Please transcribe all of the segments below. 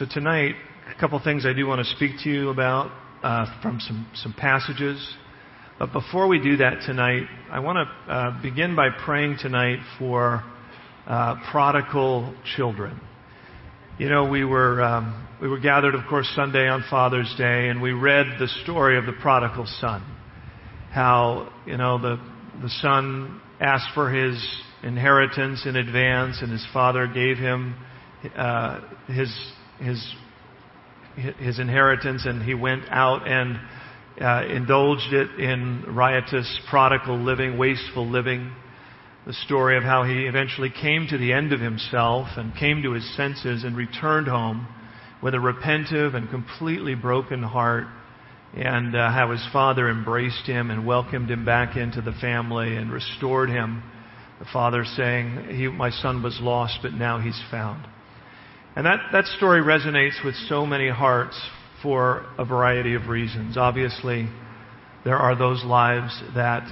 So tonight, a couple things I do want to speak to you about uh, from some, some passages. But before we do that tonight, I want to uh, begin by praying tonight for uh, prodigal children. You know, we were um, we were gathered, of course, Sunday on Father's Day, and we read the story of the prodigal son. How you know the the son asked for his inheritance in advance, and his father gave him uh, his his his inheritance, and he went out and uh, indulged it in riotous, prodigal living, wasteful living. The story of how he eventually came to the end of himself and came to his senses and returned home with a repentive and completely broken heart, and uh, how his father embraced him and welcomed him back into the family and restored him. The father saying, he, My son was lost, but now he's found. And that, that story resonates with so many hearts for a variety of reasons. Obviously, there are those lives that,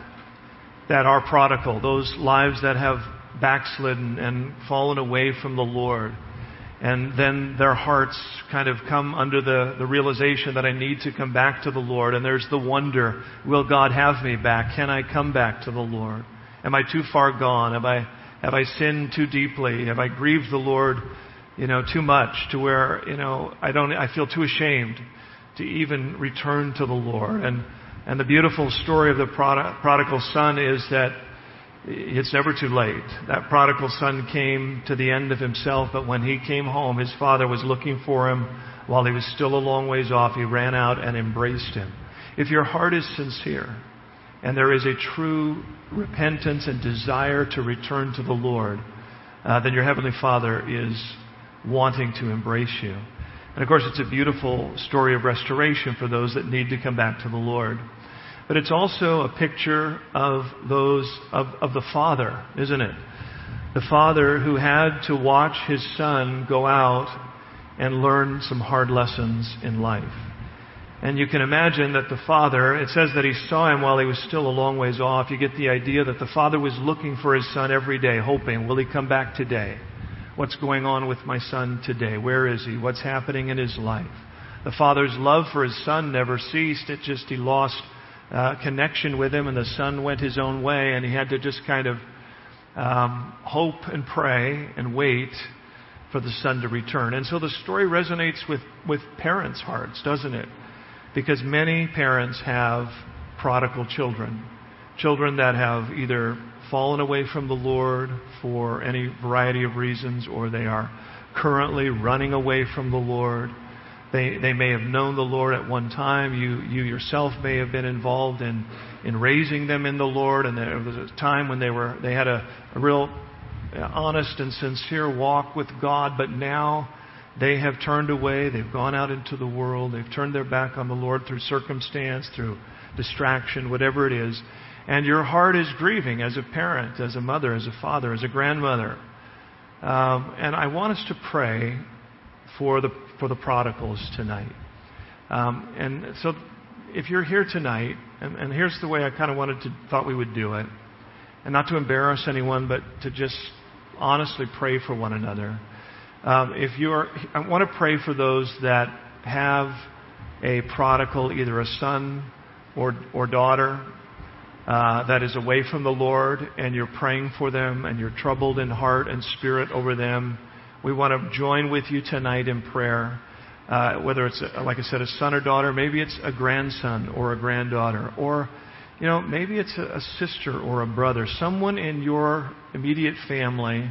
that are prodigal, those lives that have backslidden and fallen away from the Lord. And then their hearts kind of come under the, the realization that I need to come back to the Lord. And there's the wonder, will God have me back? Can I come back to the Lord? Am I too far gone? Have I, have I sinned too deeply? Have I grieved the Lord you know, too much to where, you know, I don't, I feel too ashamed to even return to the Lord. And, and the beautiful story of the prodigal son is that it's never too late. That prodigal son came to the end of himself, but when he came home, his father was looking for him while he was still a long ways off. He ran out and embraced him. If your heart is sincere and there is a true repentance and desire to return to the Lord, uh, then your Heavenly Father is wanting to embrace you. And of course, it's a beautiful story of restoration for those that need to come back to the Lord. But it's also a picture of those, of, of the Father, isn't it? The Father who had to watch his Son go out and learn some hard lessons in life. And you can imagine that the father, it says that he saw him while he was still a long ways off. You get the idea that the father was looking for his son every day, hoping, will he come back today? What's going on with my son today. Where is he? What's happening in his life? The father's love for his son never ceased. It just, he lost uh, connection with him and the son went his own way and he had to just kind of um, hope and pray and wait for the son to return. And so the story resonates with, with parents' hearts, doesn't it? Because many parents have prodigal children. Children that have either fallen away from the Lord for any variety of reasons, or they are currently running away from the Lord. They, they may have known the Lord at one time. You, you yourself may have been involved in, in raising them in the Lord, and there was a time when they, were, they had a, a real uh, honest and sincere walk with God, but now they have turned away. They've gone out into the world. They've turned their back on the Lord through circumstance, through distraction, whatever it is. And your heart is grieving as a parent, as a mother, as a father, as a grandmother. Um, and I want us to pray for the, for the prodigals tonight. Um, and so if you're here tonight, and, and here's the way I kind of wanted to, thought we would do it, and not to embarrass anyone, but to just honestly pray for one another. Um, if you are, I want to pray for those that have a prodigal, either a son or, or daughter uh, that is away from the Lord and you're praying for them and you're troubled in heart and spirit over them, we want to join with you tonight in prayer. Uh, whether it's, a, like I said, a son or daughter, maybe it's a grandson or a granddaughter, or you know, maybe it's a, a sister or a brother, someone in your immediate family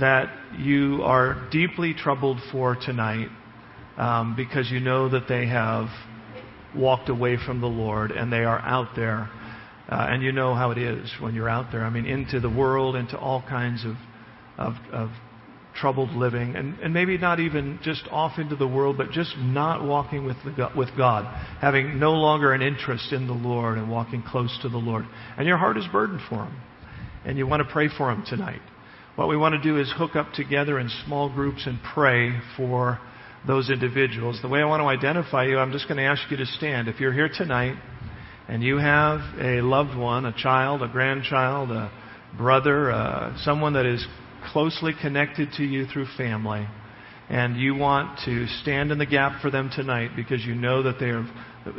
that you are deeply troubled for tonight um, because you know that they have walked away from the Lord and they are out there uh, and you know how it is when you're out there. I mean, into the world, into all kinds of, of, of troubled living, and, and maybe not even just off into the world, but just not walking with, the, with God, having no longer an interest in the Lord and walking close to the Lord. And your heart is burdened for Him, and you want to pray for Him tonight. What we want to do is hook up together in small groups and pray for those individuals. The way I want to identify you, I'm just going to ask you to stand. If you're here tonight, and you have a loved one, a child, a grandchild, a brother, uh, someone that is closely connected to you through family, and you want to stand in the gap for them tonight because you know that they are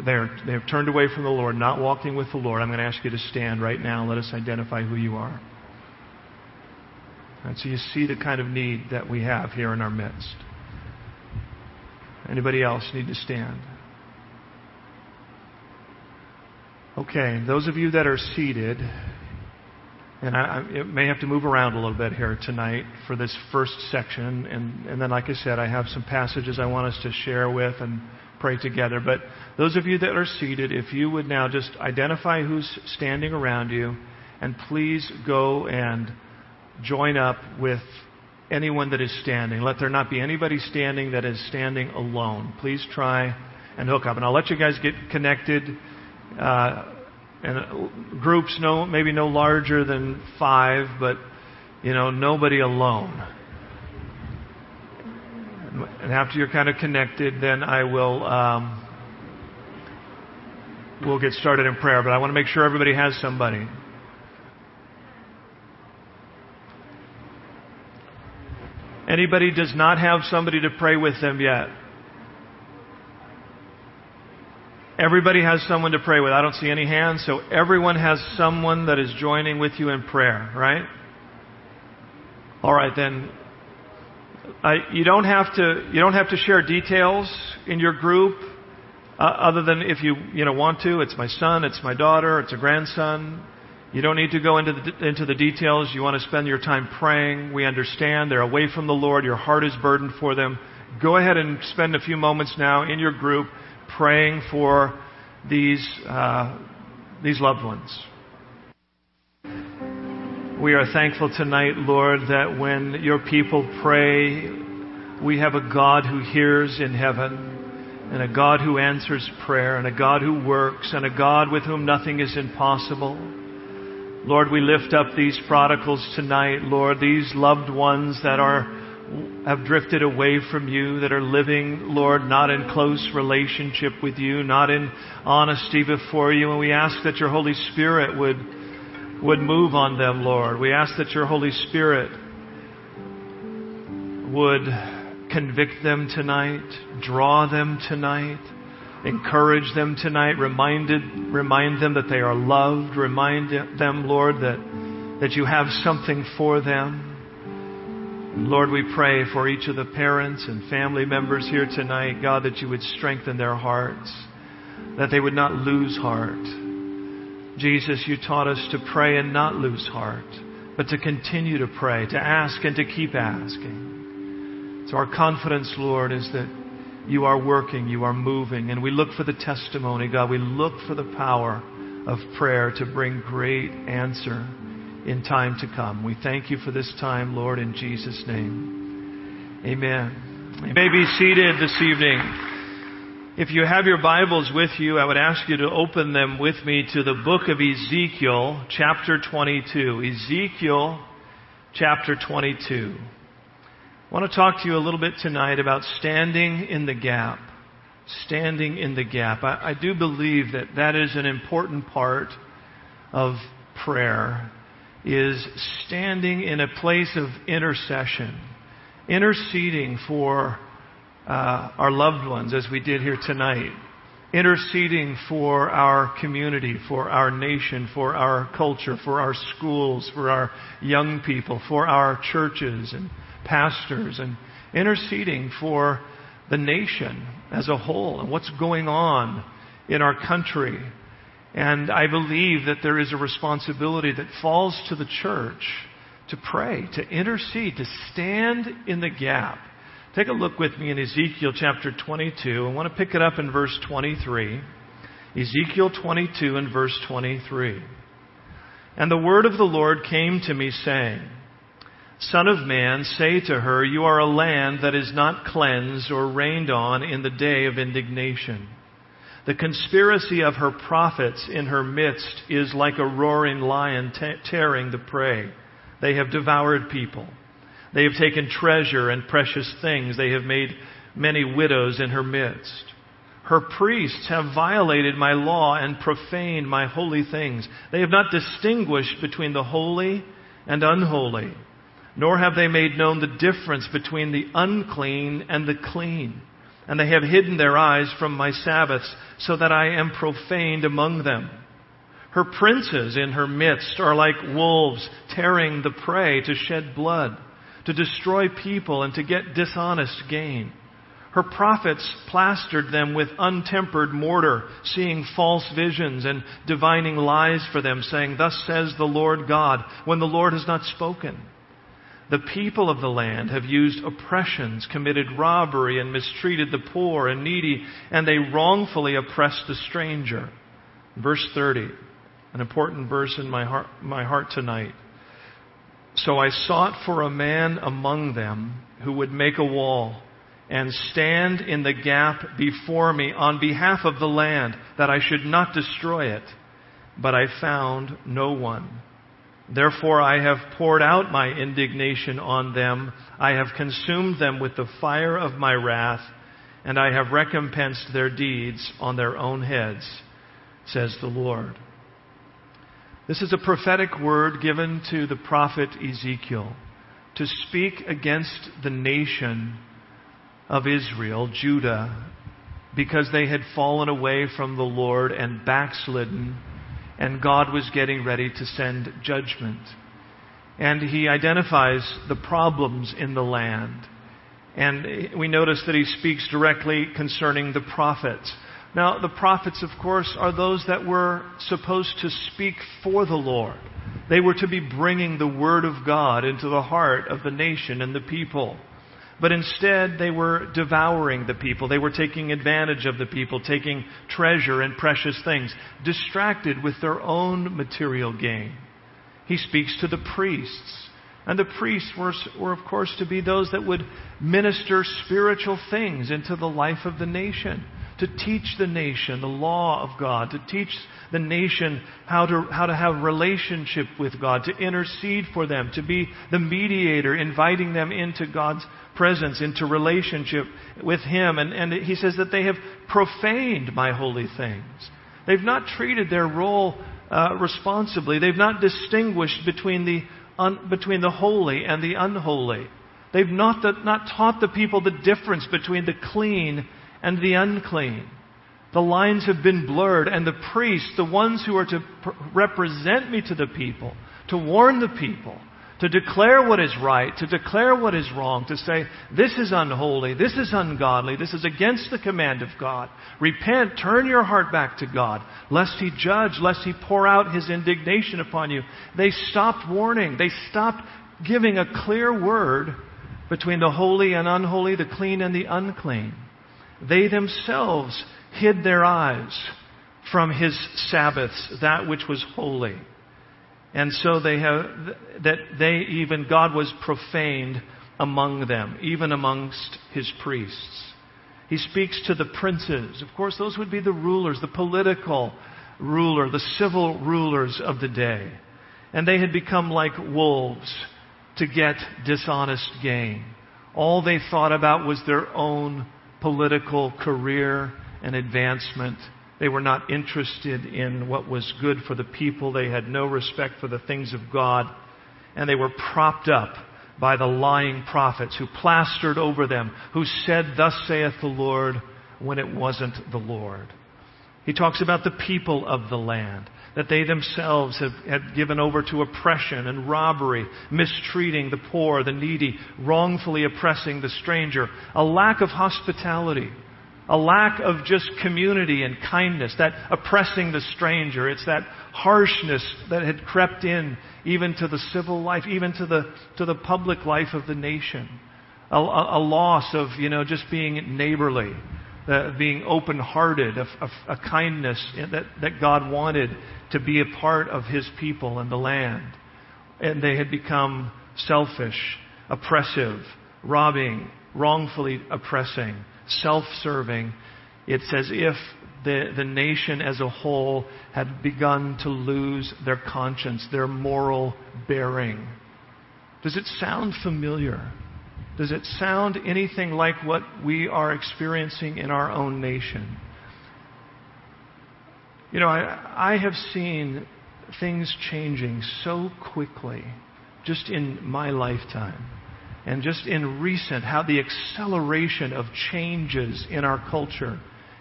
they're, they have turned away from the Lord, not walking with the Lord, I'm going to ask you to stand right now. Let us identify who you are. And so you see the kind of need that we have here in our midst. Anybody else need to stand? Okay, those of you that are seated, and I, I may have to move around a little bit here tonight for this first section, and, and then, like I said, I have some passages I want us to share with and pray together. But those of you that are seated, if you would now just identify who's standing around you, and please go and join up with anyone that is standing. Let there not be anybody standing that is standing alone. Please try and hook up. And I'll let you guys get connected. Uh, and groups no maybe no larger than five, but you know nobody alone. And after you're kind of connected, then I will um, we'll get started in prayer. But I want to make sure everybody has somebody. Anybody does not have somebody to pray with them yet? Everybody has someone to pray with. I don't see any hands, so everyone has someone that is joining with you in prayer, right? All right, then. I, you don't have to. You don't have to share details in your group, uh, other than if you you know want to. It's my son. It's my daughter. It's a grandson. You don't need to go into the, into the details. You want to spend your time praying. We understand they're away from the Lord. Your heart is burdened for them. Go ahead and spend a few moments now in your group praying for these, uh, these loved ones. We are thankful tonight, Lord, that when your people pray, we have a God who hears in heaven, and a God who answers prayer, and a God who works, and a God with whom nothing is impossible. Lord, we lift up these prodigals tonight, Lord, these loved ones that are have drifted away from you, that are living, Lord, not in close relationship with you, not in honesty before you. And we ask that your Holy Spirit would, would move on them, Lord. We ask that your Holy Spirit would convict them tonight, draw them tonight encourage them tonight, reminded, remind them that they are loved, remind them, Lord, that, that you have something for them. Lord, we pray for each of the parents and family members here tonight, God, that you would strengthen their hearts, that they would not lose heart. Jesus, you taught us to pray and not lose heart, but to continue to pray, to ask and to keep asking. So our confidence, Lord, is that you are working, you are moving, and we look for the testimony, God. We look for the power of prayer to bring great answer in time to come. We thank you for this time, Lord, in Jesus' name. Amen. You may be seated this evening. If you have your Bibles with you, I would ask you to open them with me to the book of Ezekiel, chapter 22. Ezekiel, chapter 22. I want to talk to you a little bit tonight about standing in the gap. Standing in the gap. I, I do believe that that is an important part of prayer is standing in a place of intercession, interceding for uh, our loved ones as we did here tonight, interceding for our community, for our nation, for our culture, for our schools, for our young people, for our churches and pastors and interceding for the nation as a whole and what's going on in our country. And I believe that there is a responsibility that falls to the church to pray, to intercede, to stand in the gap. Take a look with me in Ezekiel chapter 22. I want to pick it up in verse 23. Ezekiel 22 and verse 23. And the word of the Lord came to me saying, Son of man, say to her, You are a land that is not cleansed or rained on in the day of indignation. The conspiracy of her prophets in her midst is like a roaring lion tearing the prey. They have devoured people. They have taken treasure and precious things. They have made many widows in her midst. Her priests have violated my law and profaned my holy things. They have not distinguished between the holy and unholy. nor have they made known the difference between the unclean and the clean. And they have hidden their eyes from my Sabbaths, so that I am profaned among them. Her princes in her midst are like wolves tearing the prey to shed blood, to destroy people and to get dishonest gain. Her prophets plastered them with untempered mortar, seeing false visions and divining lies for them, saying, Thus says the Lord God, when the Lord has not spoken. The people of the land have used oppressions, committed robbery, and mistreated the poor and needy, and they wrongfully oppressed the stranger. Verse 30, an important verse in my heart, my heart tonight. So I sought for a man among them who would make a wall and stand in the gap before me on behalf of the land, that I should not destroy it. But I found no one. Therefore I have poured out my indignation on them. I have consumed them with the fire of my wrath, and I have recompensed their deeds on their own heads, says the Lord. This is a prophetic word given to the prophet Ezekiel to speak against the nation of Israel, Judah, because they had fallen away from the Lord and backslidden, and God was getting ready to send judgment. And he identifies the problems in the land. And we notice that he speaks directly concerning the prophets. Now, the prophets, of course, are those that were supposed to speak for the Lord. They were to be bringing the Word of God into the heart of the nation and the people. But instead, they were devouring the people. They were taking advantage of the people, taking treasure and precious things, distracted with their own material gain. He speaks to the priests. And the priests were, were, of course, to be those that would minister spiritual things into the life of the nation to teach the nation the law of God, to teach the nation how to, how to have relationship with God, to intercede for them, to be the mediator, inviting them into God's presence, into relationship with Him. And, and he says that they have profaned my holy things. They've not treated their role uh, responsibly. They've not distinguished between the, un, between the holy and the unholy. They've not, the, not taught the people the difference between the clean and the unclean. The lines have been blurred, and the priests, the ones who are to represent me to the people, to warn the people, to declare what is right, to declare what is wrong, to say, this is unholy, this is ungodly, this is against the command of God. Repent, turn your heart back to God, lest He judge, lest He pour out His indignation upon you. They stopped warning. They stopped giving a clear word between the holy and unholy, the clean and the unclean. They themselves hid their eyes from his Sabbaths, that which was holy. And so they have, that they even, God was profaned among them, even amongst his priests. He speaks to the princes. Of course, those would be the rulers, the political ruler, the civil rulers of the day. And they had become like wolves to get dishonest gain. All they thought about was their own political career and advancement. They were not interested in what was good for the people. They had no respect for the things of God. And they were propped up by the lying prophets who plastered over them, who said, Thus saith the Lord, when it wasn't the Lord. He talks about the people of the land that they themselves have, had given over to oppression and robbery, mistreating the poor, the needy, wrongfully oppressing the stranger, a lack of hospitality, a lack of just community and kindness, that oppressing the stranger. It's that harshness that had crept in even to the civil life, even to the, to the public life of the nation. A, a, a loss of, you know, just being neighborly. Uh, being open hearted, a, a, a, kindness that, that God wanted to be a part of his people and the land. And they had become selfish, oppressive, robbing, wrongfully oppressing, self serving. It's as if the, the nation as a whole had begun to lose their conscience, their moral bearing. Does it sound familiar? Does it sound anything like what we are experiencing in our own nation? You know, I, I have seen things changing so quickly just in my lifetime and just in recent, how the acceleration of changes in our culture,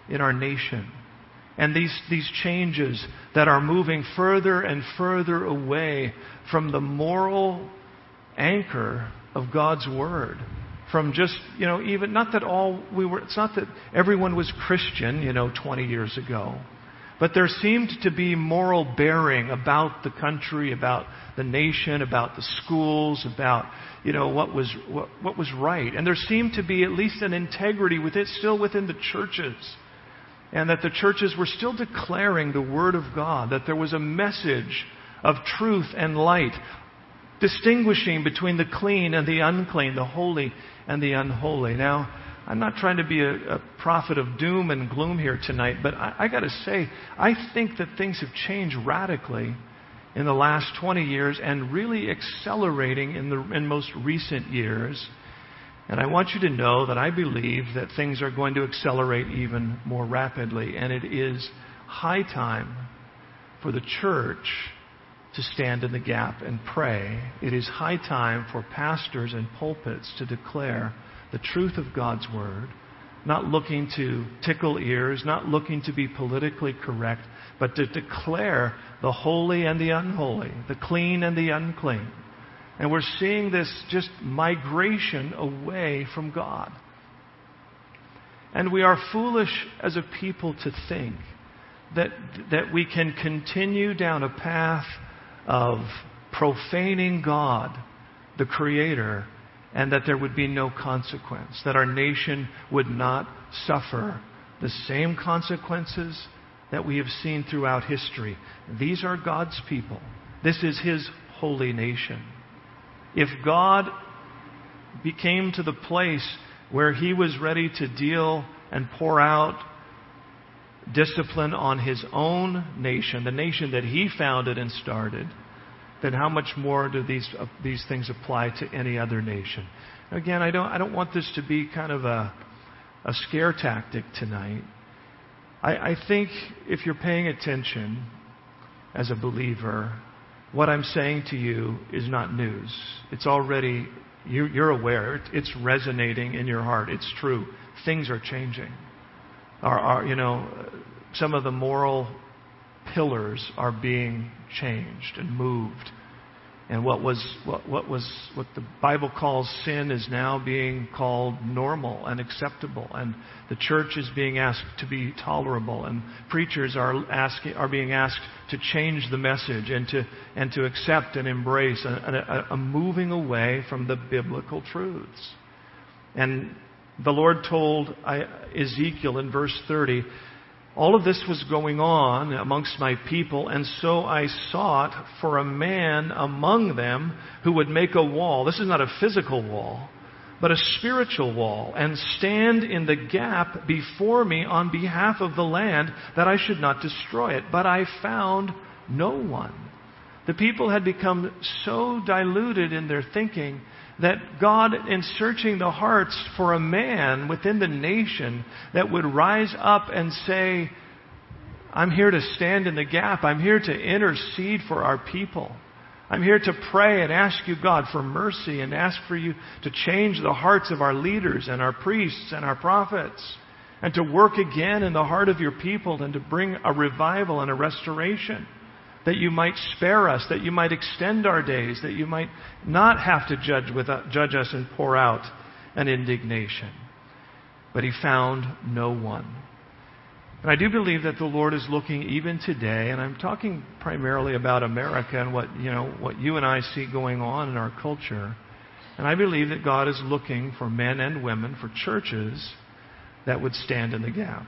in our nation, and these, these changes that are moving further and further away from the moral anchor of God's Word. From just, you know, even, not that all we were, it's not that everyone was Christian, you know, 20 years ago. But there seemed to be moral bearing about the country, about the nation, about the schools, about you know what was what, what was right, and there seemed to be at least an integrity with it still within the churches, and that the churches were still declaring the word of God, that there was a message of truth and light, distinguishing between the clean and the unclean, the holy and the unholy. Now I'm not trying to be a, a prophet of doom and gloom here tonight, but I, I got to say, I think that things have changed radically in the last 20 years and really accelerating in the in most recent years. And I want you to know that I believe that things are going to accelerate even more rapidly. And it is high time for the church to stand in the gap and pray. It is high time for pastors and pulpits to declare the truth of God's Word, not looking to tickle ears, not looking to be politically correct, but to declare the holy and the unholy, the clean and the unclean. And we're seeing this just migration away from God. And we are foolish as a people to think that, that we can continue down a path of profaning God, the Creator, and that there would be no consequence, that our nation would not suffer the same consequences that we have seen throughout history. These are God's people. This is His holy nation. If God became to the place where He was ready to deal and pour out discipline on His own nation, the nation that He founded and started, then how much more do these, uh, these things apply to any other nation? Again, I don't, I don't want this to be kind of a, a scare tactic tonight. I, I think if you're paying attention as a believer, what I'm saying to you is not news. It's already, you, you're aware, it's resonating in your heart. It's true. Things are changing. Our, our, you know, some of the moral pillars are being changed and moved. And what was what, what was what the Bible calls sin is now being called normal and acceptable, and the church is being asked to be tolerable, and preachers are asking are being asked to change the message and to and to accept and embrace a, a, a moving away from the biblical truths. And the Lord told uh, Ezekiel in verse 30 all of this was going on amongst my people, and so I sought for a man among them who would make a wall. This is not a physical wall, but a spiritual wall, and stand in the gap before me on behalf of the land that I should not destroy it. But I found no one. The people had become so diluted in their thinking that God, in searching the hearts for a man within the nation that would rise up and say, I'm here to stand in the gap. I'm here to intercede for our people. I'm here to pray and ask you, God, for mercy and ask for you to change the hearts of our leaders and our priests and our prophets and to work again in the heart of your people and to bring a revival and a restoration that you might spare us, that you might extend our days, that you might not have to judge, judge us and pour out an indignation. But he found no one. And I do believe that the Lord is looking even today, and I'm talking primarily about America and what, you know, what you and I see going on in our culture. And I believe that God is looking for men and women, for churches that would stand in the gap,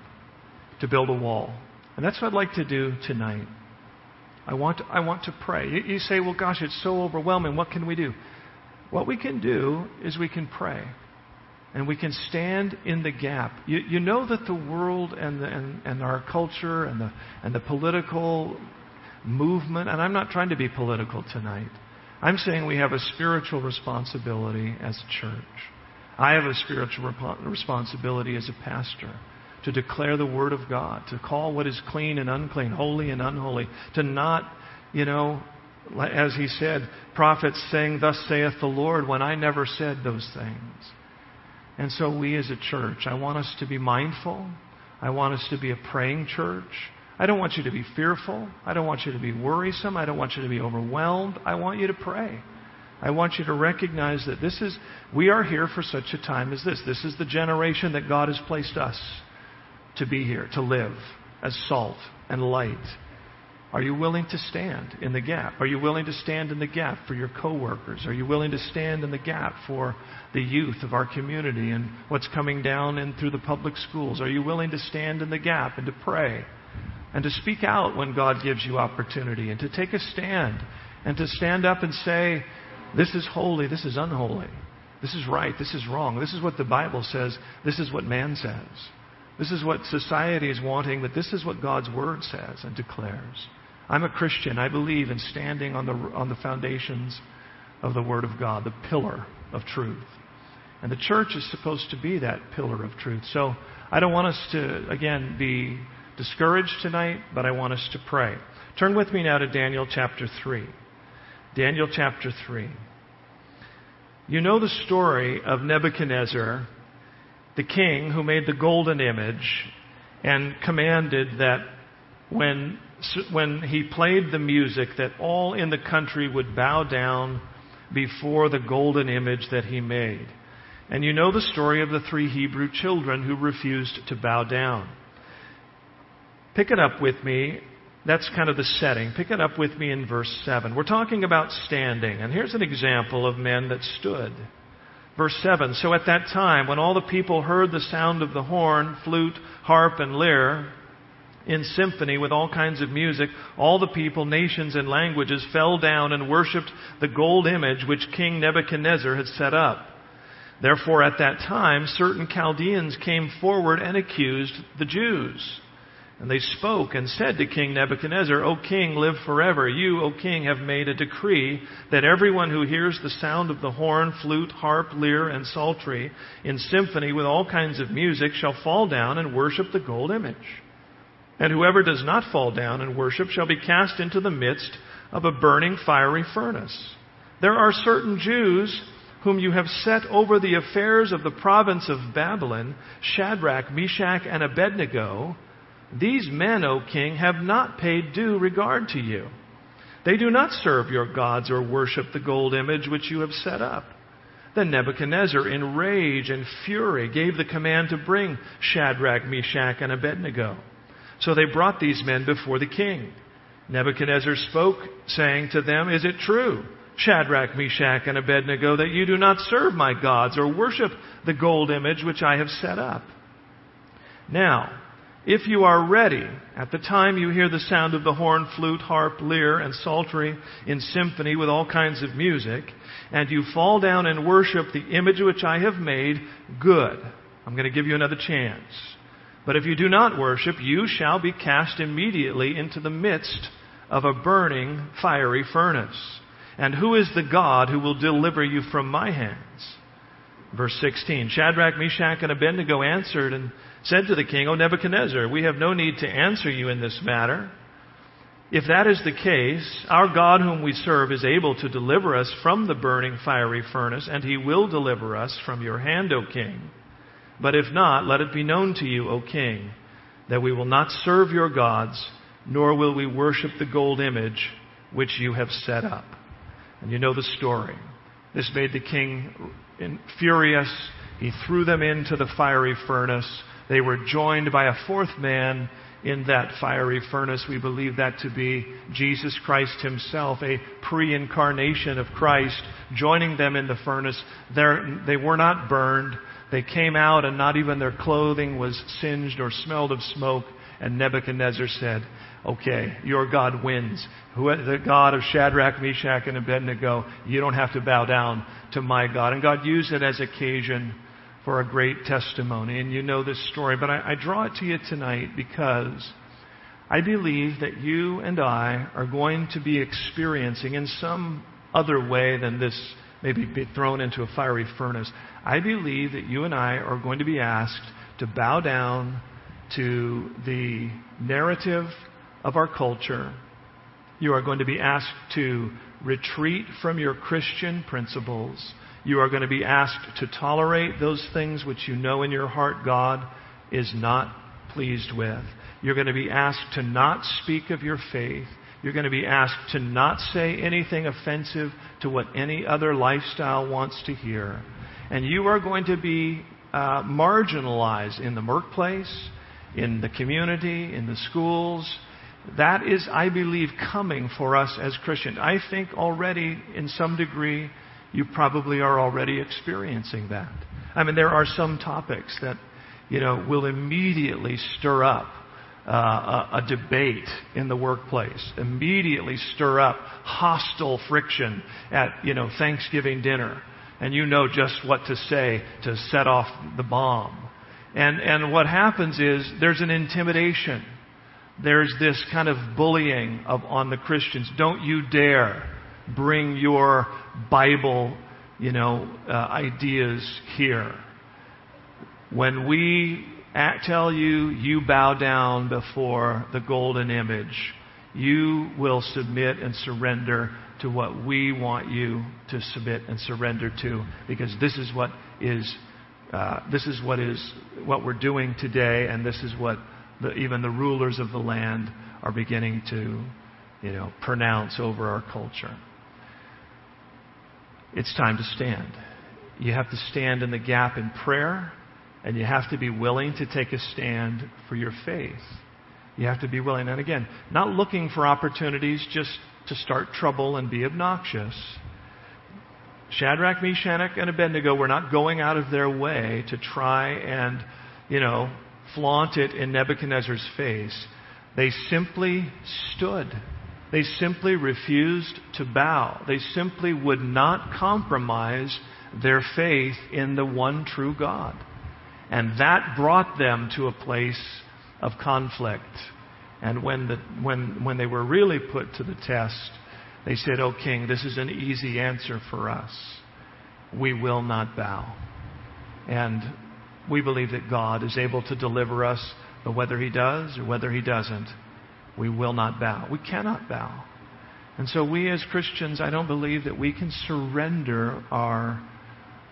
to build a wall. And that's what I'd like to do tonight. I want to, I want to pray. You, you say, well, gosh, it's so overwhelming. What can we do? What we can do is we can pray. And we can stand in the gap. You, you know that the world and, the, and, and our culture and the, and the political movement, and I'm not trying to be political tonight. I'm saying we have a spiritual responsibility as a church. I have a spiritual rep- responsibility as a pastor to declare the Word of God, to call what is clean and unclean, holy and unholy, to not, you know, As he said, prophets saying, Thus saith the Lord, when I never said those things. And so, we as a church, I want us to be mindful. I want us to be a praying church. I don't want you to be fearful. I don't want you to be worrisome. I don't want you to be overwhelmed. I want you to pray. I want you to recognize that this is, we are here for such a time as this. This is the generation that God has placed us to be here, to live as salt and light. Are you willing to stand in the gap? Are you willing to stand in the gap for your coworkers? Are you willing to stand in the gap for the youth of our community and what's coming down and through the public schools? Are you willing to stand in the gap and to pray and to speak out when God gives you opportunity and to take a stand and to stand up and say, this is holy, this is unholy. This is right, this is wrong. This is what the Bible says, this is what man says. This is what society is wanting, but this is what God's Word says and declares. I'm a Christian. I believe in standing on the, on the foundations of the Word of God, the pillar of truth. And the church is supposed to be that pillar of truth. So I don't want us to, again, be discouraged tonight, but I want us to pray. Turn with me now to Daniel chapter 3. Daniel chapter 3. You know the story of Nebuchadnezzar, the king who made the golden image and commanded that when when he played the music that all in the country would bow down before the golden image that he made. And you know the story of the three Hebrew children who refused to bow down. Pick it up with me. That's kind of the setting. Pick it up with me in verse 7. We're talking about standing. And here's an example of men that stood. Verse 7 So at that time, when all the people heard the sound of the horn, flute, harp, and lyre, in symphony with all kinds of music, all the people, nations, and languages fell down and worshipped the gold image which King Nebuchadnezzar had set up. Therefore, at that time, certain Chaldeans came forward and accused the Jews. And they spoke and said to King Nebuchadnezzar, O king, live forever. You, O king, have made a decree that everyone who hears the sound of the horn, flute, harp, lyre, and psaltery in symphony with all kinds of music shall fall down and worship the gold image. And whoever does not fall down and worship shall be cast into the midst of a burning fiery furnace. There are certain Jews whom you have set over the affairs of the province of Babylon, Shadrach, Meshach, and Abednego. These men, O king, have not paid due regard to you. They do not serve your gods or worship the gold image which you have set up. Then Nebuchadnezzar, in rage and fury, gave the command to bring Shadrach, Meshach, and Abednego. So they brought these men before the king. Nebuchadnezzar spoke, saying to them, Is it true, Shadrach, Meshach, and Abednego, that you do not serve my gods or worship the gold image which I have set up? Now, if you are ready, at the time you hear the sound of the horn, flute, harp, lyre, and psaltery in symphony with all kinds of music, and you fall down and worship the image which I have made, good. I'm going to give you another chance. But if you do not worship, you shall be cast immediately into the midst of a burning fiery furnace. And who is the God who will deliver you from my hands? Verse 16 Shadrach, Meshach, and Abednego answered and said to the king, O Nebuchadnezzar, we have no need to answer you in this matter. If that is the case, our God whom we serve is able to deliver us from the burning fiery furnace, and he will deliver us from your hand, O king. But if not, let it be known to you, O king, that we will not serve your gods, nor will we worship the gold image which you have set up. And you know the story. This made the king furious. He threw them into the fiery furnace. They were joined by a fourth man in that fiery furnace. We believe that to be Jesus Christ himself, a pre-incarnation of Christ, joining them in the furnace. They're, they were not burned. They came out and not even their clothing was singed or smelled of smoke. And Nebuchadnezzar said, okay, your God wins. The God of Shadrach, Meshach, and Abednego, you don't have to bow down to my God. And God used it as occasion for a great testimony. And you know this story, but I, I draw it to you tonight because I believe that you and I are going to be experiencing in some other way than this maybe be thrown into a fiery furnace. I believe that you and I are going to be asked to bow down to the narrative of our culture You are going to be asked to retreat from your Christian principles. You are going to be asked to tolerate those things which you know in your heart God is not pleased with. You're going to be asked to not speak of your faith. You're going to be asked to not say anything offensive to what any other lifestyle wants to hear. And you are going to be uh, marginalized in the workplace, in the community, in the schools. That is, I believe, coming for us as Christians. I think already, in some degree, you probably are already experiencing that. I mean, there are some topics that, you know, will immediately stir up uh, a, a, debate in the workplace, immediately stir up hostile friction at, you know, Thanksgiving dinner. And you know just what to say to set off the bomb. And, and what happens is there's an intimidation. There's this kind of bullying of, on the Christians. Don't you dare bring your Bible, you know, uh, ideas here. When we tell you you bow down before the golden image, you will submit and surrender to what we want you to submit and surrender to, because this is what is uh, this is what is what we're doing today, and this is what the, even the rulers of the land are beginning to, you know, pronounce over our culture. It's time to stand. You have to stand in the gap in prayer and you have to be willing to take a stand for your faith. You have to be willing. And again, not looking for opportunities just to start trouble and be obnoxious. Shadrach, Meshach, and Abednego were not going out of their way to try and, you know, flaunt it in Nebuchadnezzar's face. They simply stood. They simply refused to bow. They simply would not compromise their faith in the one true God. And that brought them to a place of conflict. And when, the, when, when they were really put to the test, they said, O king, this is an easy answer for us. We will not bow. And we believe that God is able to deliver us, but whether he does or whether he doesn't, we will not bow. We cannot bow. And so we as Christians, I don't believe that we can surrender our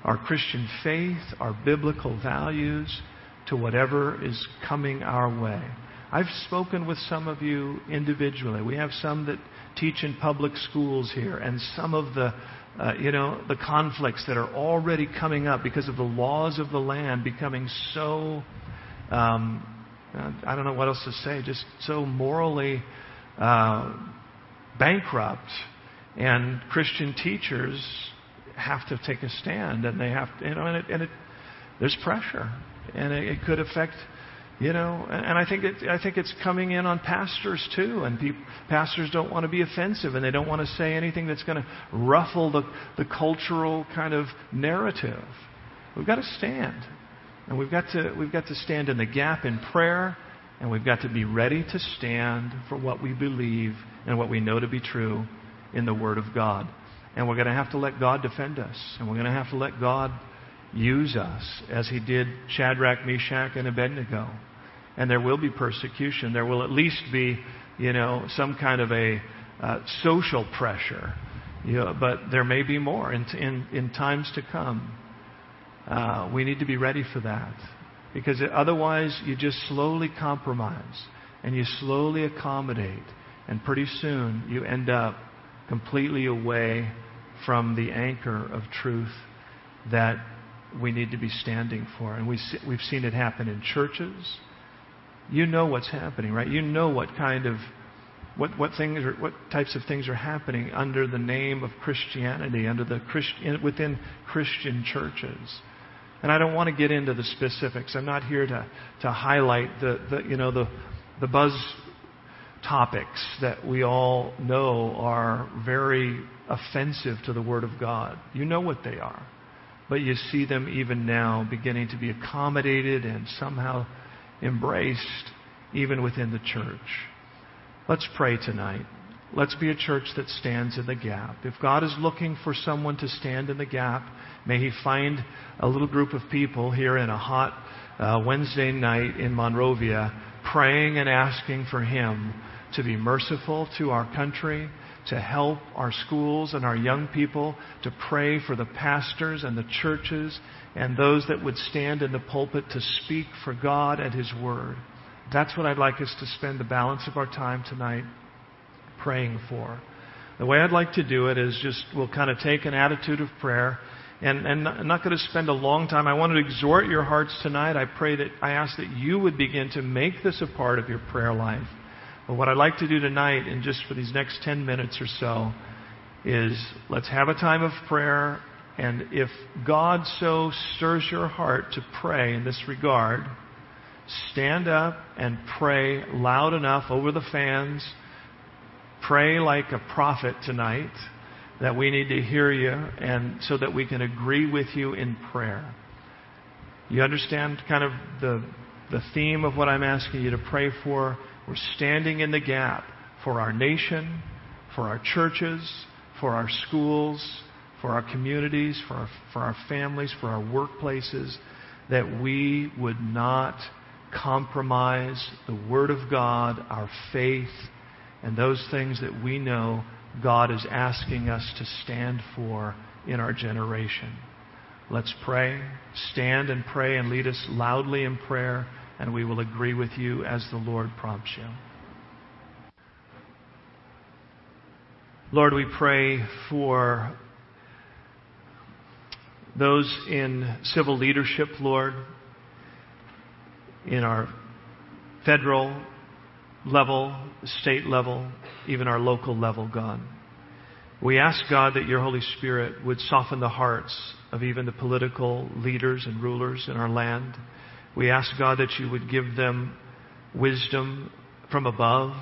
our Christian faith, our biblical values to whatever is coming our way. I've spoken with some of you individually. We have some that teach in public schools here, and some of the, uh, you know, the conflicts that are already coming up because of the laws of the land becoming so, um, I don't know what else to say, just so morally uh, bankrupt, and Christian teachers have to take a stand, and they have to, you know, and, it, and it, there's pressure, and it, it could affect, you know, and, and I think it, I think it's coming in on pastors too, and pe- pastors don't want to be offensive, and they don't want to say anything that's going to ruffle the the cultural kind of narrative. We've got to stand, and we've got to we've got to stand in the gap in prayer. And we've got to be ready to stand for what we believe and what we know to be true in the Word of God. And we're going to have to let God defend us. And we're going to have to let God use us as He did Shadrach, Meshach, and Abednego. And there will be persecution. There will at least be, you know, some kind of a uh, social pressure. You know, but there may be more in, in, in times to come. Uh, we need to be ready for that. Because otherwise, you just slowly compromise and you slowly accommodate. And pretty soon, you end up completely away from the anchor of truth that we need to be standing for. And we, we've seen it happen in churches. You know what's happening, right? You know what kind of what, what things are, what types of things are happening under the name of Christianity, under the Christ, within Christian churches. And I don't want to get into the specifics. I'm not here to, to highlight the, the you know the the buzz topics that we all know are very offensive to the Word of God. You know what they are. But you see them even now beginning to be accommodated and somehow embraced even within the church. Let's pray tonight. Let's be a church that stands in the gap. If God is looking for someone to stand in the gap, may He find a little group of people here in a hot uh, Wednesday night in Monrovia praying and asking for Him to be merciful to our country, to help our schools and our young people, to pray for the pastors and the churches and those that would stand in the pulpit to speak for God and His Word. That's what I'd like us to spend the balance of our time tonight praying for. The way I'd like to do it is just we'll kind of take an attitude of prayer. And, and I'm not going to spend a long time. I want to exhort your hearts tonight. I pray that I ask that you would begin to make this a part of your prayer life. But what I'd like to do tonight, and just for these next 10 minutes or so, is let's have a time of prayer. And if God so stirs your heart to pray in this regard, stand up and pray loud enough over the fans. Pray like a prophet tonight that we need to hear you and so that we can agree with you in prayer. You understand kind of the, the theme of what I'm asking you to pray for? We're standing in the gap for our nation, for our churches, for our schools, for our communities, for our, for our families, for our workplaces, that we would not compromise the Word of God, our faith, and those things that we know God is asking us to stand for in our generation. Let's pray. Stand and pray and lead us loudly in prayer, and we will agree with you as the Lord prompts you. Lord, we pray for those in civil leadership, Lord, in our federal level, state level, even our local level, God. We ask, God, that your Holy Spirit would soften the hearts of even the political leaders and rulers in our land. We ask, God, that you would give them wisdom from above.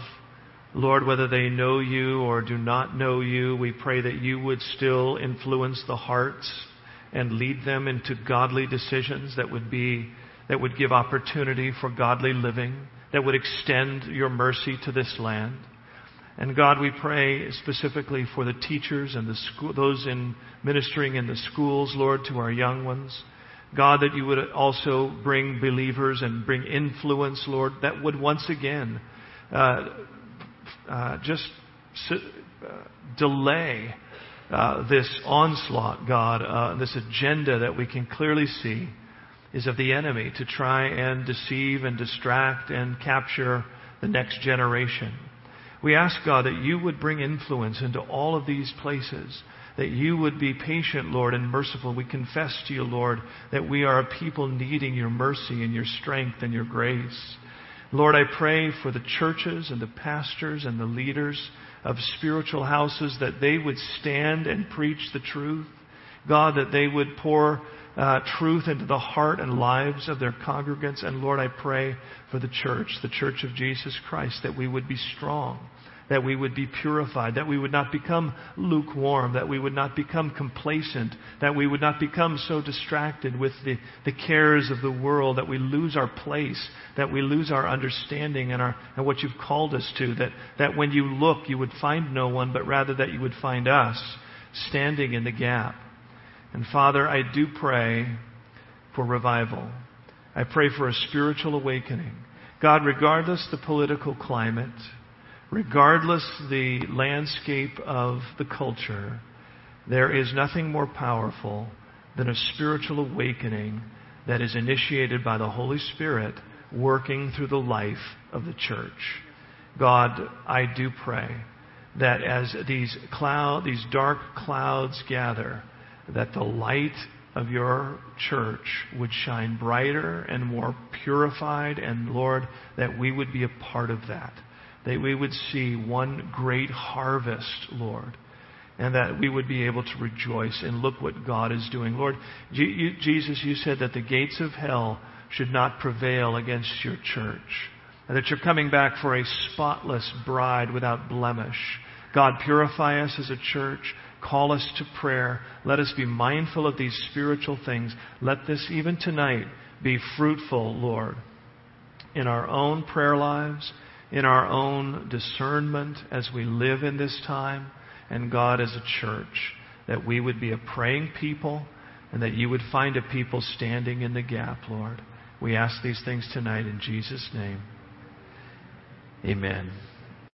Lord, whether they know you or do not know you, we pray that you would still influence the hearts and lead them into godly decisions that would be that would give opportunity for godly living, that would extend your mercy to this land. And God, we pray specifically for the teachers and the school, those in ministering in the schools, Lord, to our young ones. God, that you would also bring believers and bring influence, Lord, that would once again uh, uh, just uh, delay uh, this onslaught, God, uh, this agenda that we can clearly see is of the enemy to try and deceive and distract and capture the next generation. We ask God that you would bring influence into all of these places, that you would be patient, Lord, and merciful. We confess to you, Lord, that we are a people needing your mercy and your strength and your grace. Lord, I pray for the churches and the pastors and the leaders of spiritual houses that they would stand and preach the truth. God, that they would pour uh, truth into the heart and lives of their congregants. And Lord, I pray for the church, the church of Jesus Christ, that we would be strong, that we would be purified, that we would not become lukewarm, that we would not become complacent, that we would not become so distracted with the, the cares of the world that we lose our place, that we lose our understanding and, our, and what you've called us to, that, that when you look, you would find no one, but rather that you would find us standing in the gap and Father, I do pray for revival. I pray for a spiritual awakening. God, regardless the political climate, regardless the landscape of the culture, there is nothing more powerful than a spiritual awakening that is initiated by the Holy Spirit working through the life of the church. God, I do pray that as these cloud, these dark clouds gather, that the light of your church would shine brighter and more purified, and Lord, that we would be a part of that. That we would see one great harvest, Lord, and that we would be able to rejoice and look what God is doing. Lord, Jesus, you said that the gates of hell should not prevail against your church, and that you're coming back for a spotless bride without blemish. God, purify us as a church. Call us to prayer. Let us be mindful of these spiritual things. Let this, even tonight, be fruitful, Lord, in our own prayer lives, in our own discernment as we live in this time, and God as a church, that we would be a praying people and that you would find a people standing in the gap, Lord. We ask these things tonight in Jesus' name. Amen.